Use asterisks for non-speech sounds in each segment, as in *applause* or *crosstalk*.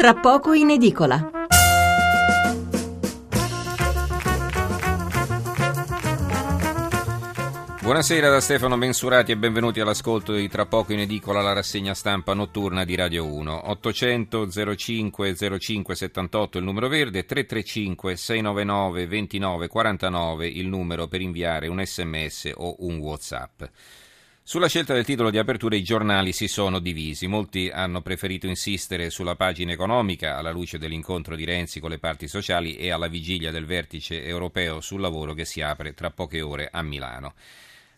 tra poco in edicola. Buonasera da Stefano Mensurati e benvenuti all'ascolto di Tra poco in edicola la rassegna stampa notturna di Radio 1. 800 05 05 78 il numero verde, 335 699 29 49 il numero per inviare un sms o un whatsapp. Sulla scelta del titolo di apertura i giornali si sono divisi. Molti hanno preferito insistere sulla pagina economica alla luce dell'incontro di Renzi con le parti sociali e alla vigilia del vertice europeo sul lavoro che si apre tra poche ore a Milano.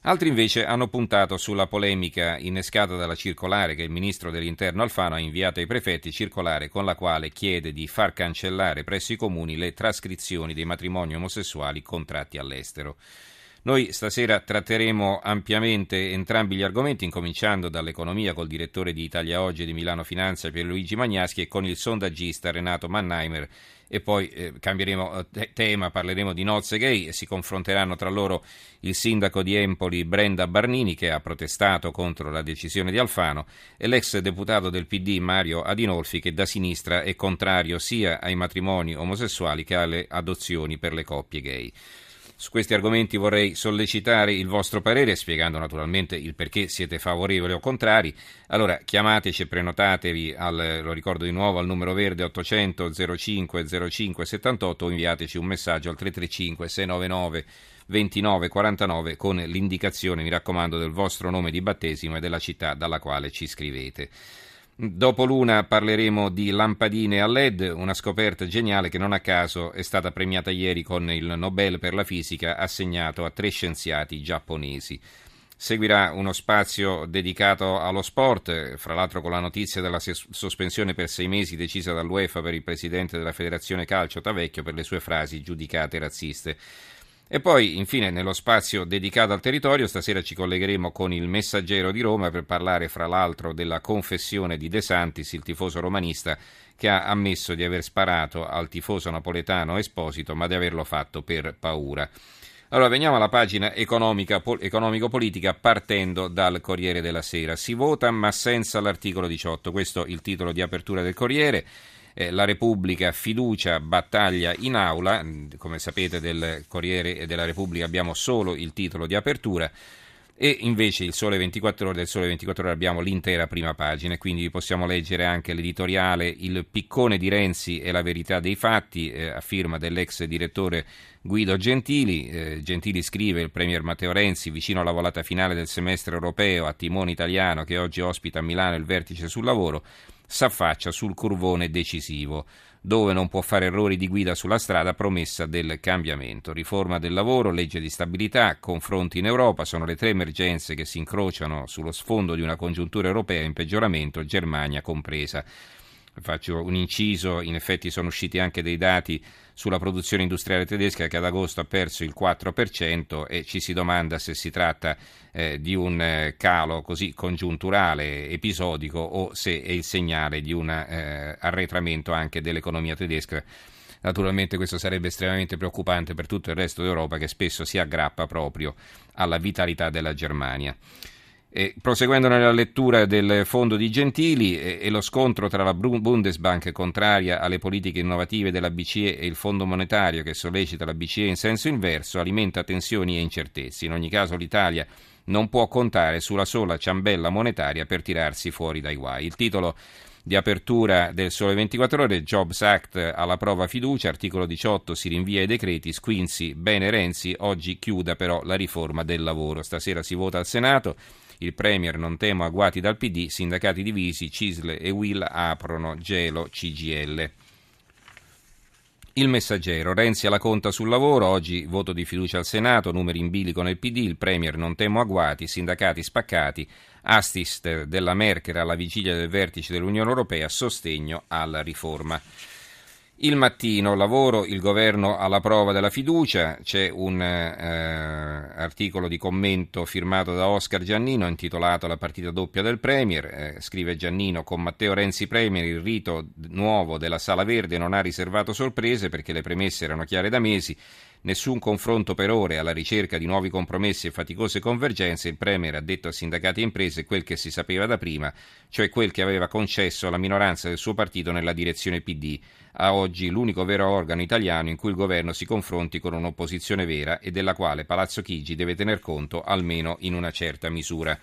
Altri invece hanno puntato sulla polemica innescata dalla circolare che il ministro dell'Interno Alfano ha inviato ai prefetti, circolare con la quale chiede di far cancellare presso i comuni le trascrizioni dei matrimoni omosessuali contratti all'estero. Noi stasera tratteremo ampiamente entrambi gli argomenti, incominciando dall'economia col direttore di Italia Oggi e di Milano Finanza Pierluigi Magnaschi e con il sondaggista Renato Mannheimer e poi eh, cambieremo eh, tema, parleremo di nozze gay e si confronteranno tra loro il sindaco di Empoli Brenda Barnini che ha protestato contro la decisione di Alfano e l'ex deputato del PD Mario Adinolfi che da sinistra è contrario sia ai matrimoni omosessuali che alle adozioni per le coppie gay. Su questi argomenti vorrei sollecitare il vostro parere, spiegando naturalmente il perché siete favorevoli o contrari. Allora chiamateci e prenotatevi, al, lo ricordo di nuovo, al numero verde 800 05 05 78 o inviateci un messaggio al 335 699 29 49 con l'indicazione, mi raccomando, del vostro nome di battesimo e della città dalla quale ci scrivete. Dopo l'una parleremo di lampadine a LED, una scoperta geniale che non a caso è stata premiata ieri con il Nobel per la fisica assegnato a tre scienziati giapponesi. Seguirà uno spazio dedicato allo sport, fra l'altro con la notizia della sospensione per sei mesi decisa dall'UEFA per il presidente della Federazione Calcio Tavecchio per le sue frasi giudicate razziste. E poi, infine, nello spazio dedicato al territorio, stasera ci collegheremo con il Messaggero di Roma per parlare, fra l'altro, della confessione di De Santis, il tifoso romanista, che ha ammesso di aver sparato al tifoso napoletano Esposito, ma di averlo fatto per paura. Allora, veniamo alla pagina economico-politica partendo dal Corriere della Sera. Si vota ma senza l'articolo 18, questo è il titolo di apertura del Corriere eh, la Repubblica fiducia battaglia in aula, come sapete del Corriere della Repubblica abbiamo solo il titolo di apertura. E invece il Sole 24 ore del Sole 24 ore abbiamo l'intera prima pagina, quindi possiamo leggere anche l'editoriale Il piccone di Renzi e la verità dei fatti, eh, a firma dell'ex direttore Guido Gentili. Eh, Gentili scrive il Premier Matteo Renzi, vicino alla volata finale del semestre europeo a timone italiano che oggi ospita a Milano il vertice sul lavoro, s'affaccia sul curvone decisivo dove non può fare errori di guida sulla strada, promessa del cambiamento. Riforma del lavoro, legge di stabilità, confronti in Europa sono le tre emergenze che si incrociano sullo sfondo di una congiuntura europea in peggioramento, Germania compresa. Faccio un inciso, in effetti sono usciti anche dei dati sulla produzione industriale tedesca che ad agosto ha perso il 4% e ci si domanda se si tratta eh, di un eh, calo così congiunturale, episodico o se è il segnale di un eh, arretramento anche dell'economia tedesca. Naturalmente questo sarebbe estremamente preoccupante per tutto il resto d'Europa che spesso si aggrappa proprio alla vitalità della Germania. E, proseguendo nella lettura del fondo di Gentili e, e, lo scontro tra la Bundesbank contraria alle politiche innovative della BCE e il Fondo monetario che sollecita la BCE in senso inverso alimenta tensioni e incertezze. In ogni caso l'Italia non può contare sulla sola ciambella monetaria per tirarsi fuori dai guai. Il titolo di apertura del Sole 24 Ore, Jobs Act alla prova fiducia, articolo 18 si rinvia ai decreti, Squinzi, bene Renzi, oggi chiuda però la riforma del lavoro. Stasera si vota al Senato. Il Premier non temo agguati dal PD, sindacati divisi, Cisle e Will aprono gelo CGL. Il messaggero, Renzi alla conta sul lavoro, oggi voto di fiducia al Senato, numeri in bilico nel PD, il Premier non temo agguati, sindacati spaccati, Astist della Merkel alla vigilia del vertice dell'Unione Europea, sostegno alla riforma. Il mattino, lavoro, il governo alla prova della fiducia, c'è un eh, articolo di commento firmato da Oscar Giannino intitolato La partita doppia del Premier, eh, scrive Giannino con Matteo Renzi Premier il rito nuovo della Sala Verde non ha riservato sorprese perché le premesse erano chiare da mesi, Nessun confronto per ore alla ricerca di nuovi compromessi e faticose convergenze, il Premier ha detto a sindacati e imprese quel che si sapeva da prima, cioè quel che aveva concesso alla minoranza del suo partito nella direzione PD, a oggi l'unico vero organo italiano in cui il governo si confronti con un'opposizione vera e della quale Palazzo Chigi deve tener conto almeno in una certa misura.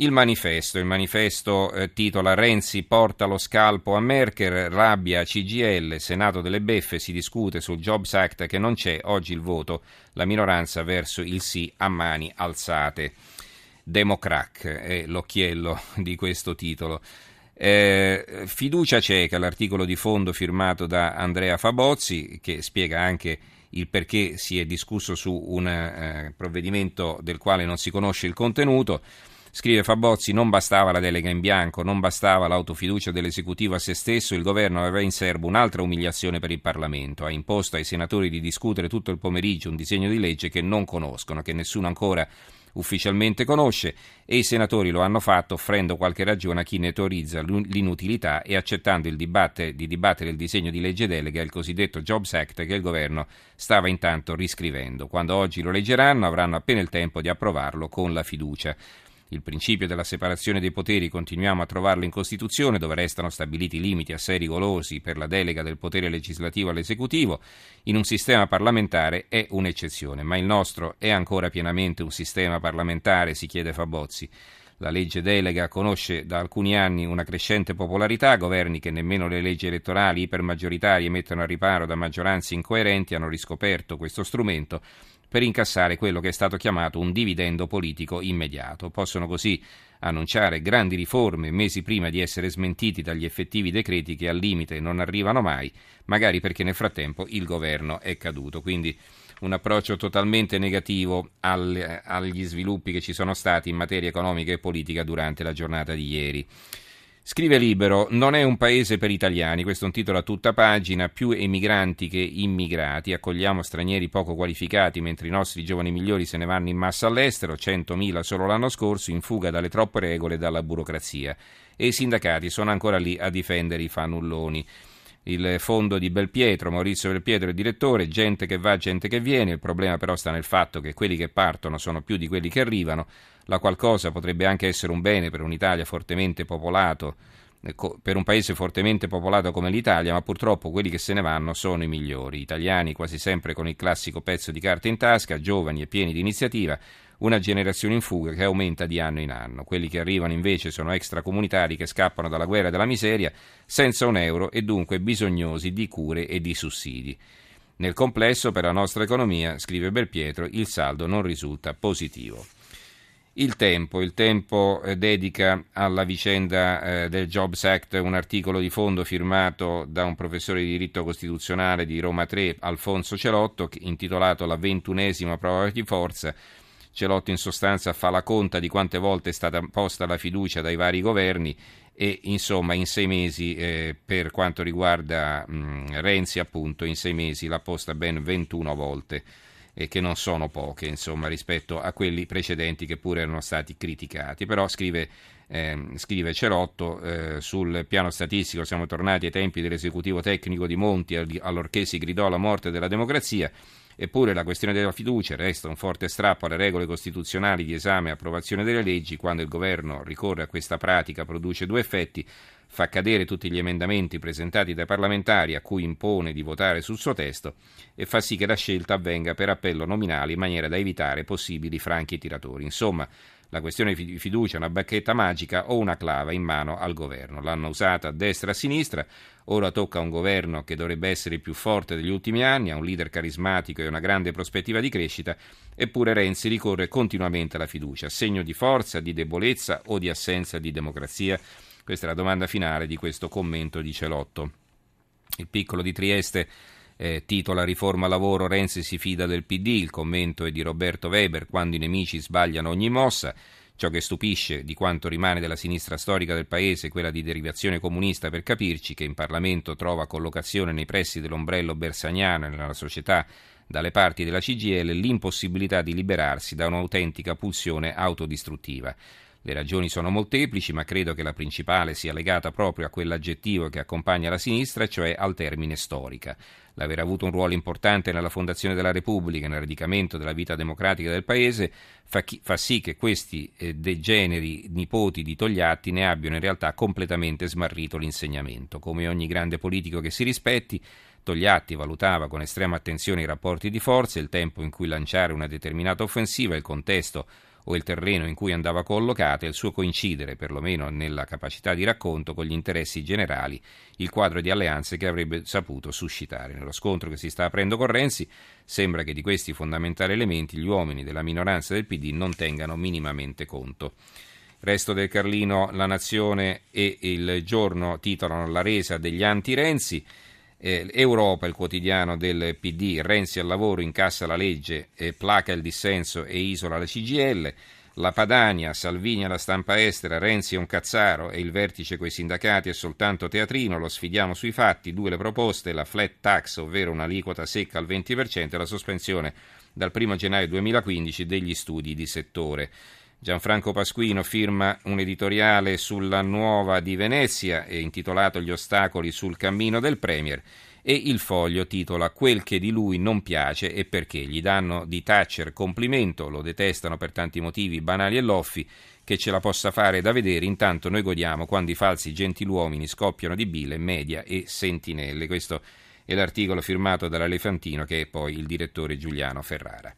Il manifesto, il manifesto eh, titola Renzi porta lo scalpo a Merkel, rabbia CGL, Senato delle beffe, si discute sul Jobs Act che non c'è, oggi il voto, la minoranza verso il sì a mani alzate. Democrac è l'occhiello *laughs* di questo titolo. Eh, fiducia cieca, l'articolo di fondo firmato da Andrea Fabozzi, che spiega anche il perché si è discusso su un eh, provvedimento del quale non si conosce il contenuto. Scrive Fabozzi, non bastava la delega in bianco, non bastava l'autofiducia dell'esecutivo a se stesso, il governo aveva in serbo un'altra umiliazione per il Parlamento, ha imposto ai senatori di discutere tutto il pomeriggio un disegno di legge che non conoscono, che nessuno ancora ufficialmente conosce e i senatori lo hanno fatto offrendo qualche ragione a chi ne teorizza l'inutilità e accettando dibatte, di dibattere il disegno di legge delega, il cosiddetto Jobs Act che il governo stava intanto riscrivendo. Quando oggi lo leggeranno avranno appena il tempo di approvarlo con la fiducia. Il principio della separazione dei poteri continuiamo a trovarlo in Costituzione, dove restano stabiliti limiti assai rigorosi per la delega del potere legislativo all'esecutivo. In un sistema parlamentare è un'eccezione, ma il nostro è ancora pienamente un sistema parlamentare, si chiede Fabozzi. La legge delega conosce da alcuni anni una crescente popolarità, governi che nemmeno le leggi elettorali ipermaggioritarie mettono a riparo da maggioranze incoerenti hanno riscoperto questo strumento per incassare quello che è stato chiamato un dividendo politico immediato. Possono così annunciare grandi riforme mesi prima di essere smentiti dagli effettivi decreti che al limite non arrivano mai, magari perché nel frattempo il governo è caduto. Quindi un approccio totalmente negativo al, agli sviluppi che ci sono stati in materia economica e politica durante la giornata di ieri. Scrive Libero, non è un paese per italiani, questo è un titolo a tutta pagina, più emigranti che immigrati, accogliamo stranieri poco qualificati mentre i nostri giovani migliori se ne vanno in massa all'estero, 100.000 solo l'anno scorso, in fuga dalle troppe regole e dalla burocrazia. E i sindacati sono ancora lì a difendere i fannulloni il fondo di Belpietro, Maurizio Belpietro è direttore, gente che va, gente che viene, il problema però sta nel fatto che quelli che partono sono più di quelli che arrivano, la qualcosa potrebbe anche essere un bene per un'Italia fortemente popolato, per un paese fortemente popolato come l'Italia, ma purtroppo quelli che se ne vanno sono i migliori, italiani quasi sempre con il classico pezzo di carta in tasca, giovani e pieni di iniziativa, una generazione in fuga che aumenta di anno in anno. Quelli che arrivano invece sono extracomunitari che scappano dalla guerra e dalla miseria senza un euro e dunque bisognosi di cure e di sussidi. Nel complesso, per la nostra economia, scrive Belpietro, il saldo non risulta positivo. Il Tempo, il Tempo eh, dedica alla vicenda eh, del Jobs Act un articolo di fondo firmato da un professore di diritto costituzionale di Roma 3, Alfonso Celotto, intitolato La ventunesima prova di forza, Celotto in sostanza fa la conta di quante volte è stata posta la fiducia dai vari governi e insomma in sei mesi eh, per quanto riguarda mh, Renzi appunto in sei mesi l'ha posta ben 21 volte e che non sono poche insomma rispetto a quelli precedenti che pure erano stati criticati. Però scrive, eh, scrive Celotto eh, sul piano statistico siamo tornati ai tempi dell'esecutivo tecnico di Monti allorché si gridò la morte della democrazia Eppure la questione della fiducia resta un forte strappo alle regole costituzionali di esame e approvazione delle leggi. Quando il governo ricorre a questa pratica produce due effetti fa cadere tutti gli emendamenti presentati dai parlamentari a cui impone di votare sul suo testo e fa sì che la scelta avvenga per appello nominale in maniera da evitare possibili franchi tiratori. Insomma, la questione di fiducia è una bacchetta magica o una clava in mano al governo. L'hanno usata a destra e a sinistra, ora tocca a un governo che dovrebbe essere il più forte degli ultimi anni, ha un leader carismatico e una grande prospettiva di crescita, eppure Renzi ricorre continuamente alla fiducia, segno di forza, di debolezza o di assenza di democrazia? Questa è la domanda finale di questo commento di Celotto. Il piccolo di Trieste eh, titola Riforma lavoro, Renzi si fida del PD, il commento è di Roberto Weber, quando i nemici sbagliano ogni mossa. Ciò che stupisce di quanto rimane della sinistra storica del paese quella di derivazione comunista per capirci, che in Parlamento trova collocazione nei pressi dell'ombrello bersagnano e nella società dalle parti della CGL l'impossibilità di liberarsi da un'autentica pulsione autodistruttiva. Le ragioni sono molteplici, ma credo che la principale sia legata proprio a quell'aggettivo che accompagna la sinistra, cioè al termine storica. L'aver avuto un ruolo importante nella fondazione della Repubblica e nel radicamento della vita democratica del Paese fa, chi, fa sì che questi eh, degeneri nipoti di Togliatti ne abbiano in realtà completamente smarrito l'insegnamento. Come ogni grande politico che si rispetti, Togliatti valutava con estrema attenzione i rapporti di forza, il tempo in cui lanciare una determinata offensiva, il contesto o il terreno in cui andava collocata e il suo coincidere, perlomeno nella capacità di racconto, con gli interessi generali, il quadro di alleanze che avrebbe saputo suscitare. Nello scontro che si sta aprendo con Renzi sembra che di questi fondamentali elementi gli uomini della minoranza del PD non tengano minimamente conto. Resto del Carlino, La Nazione e Il Giorno titolano La resa degli anti-Renzi. Eh, Europa, il quotidiano del PD, Renzi al lavoro, incassa la legge, eh, placa il dissenso e isola la CGL. La Padania, Salvini alla stampa estera, Renzi è un cazzaro e il vertice coi sindacati è soltanto teatrino, lo sfidiamo sui fatti, due le proposte, la flat tax, ovvero un'aliquota secca al 20% e la sospensione dal 1 gennaio 2015 degli studi di settore. Gianfranco Pasquino firma un editoriale sulla nuova di Venezia, intitolato Gli ostacoli sul cammino del Premier, e il foglio titola Quel che di lui non piace e perché. Gli danno di Thatcher complimento, lo detestano per tanti motivi banali e loffi, che ce la possa fare da vedere, intanto noi godiamo quando i falsi gentiluomini scoppiano di bile, media e sentinelle. Questo è l'articolo firmato dall'Elefantino, che è poi il direttore Giuliano Ferrara.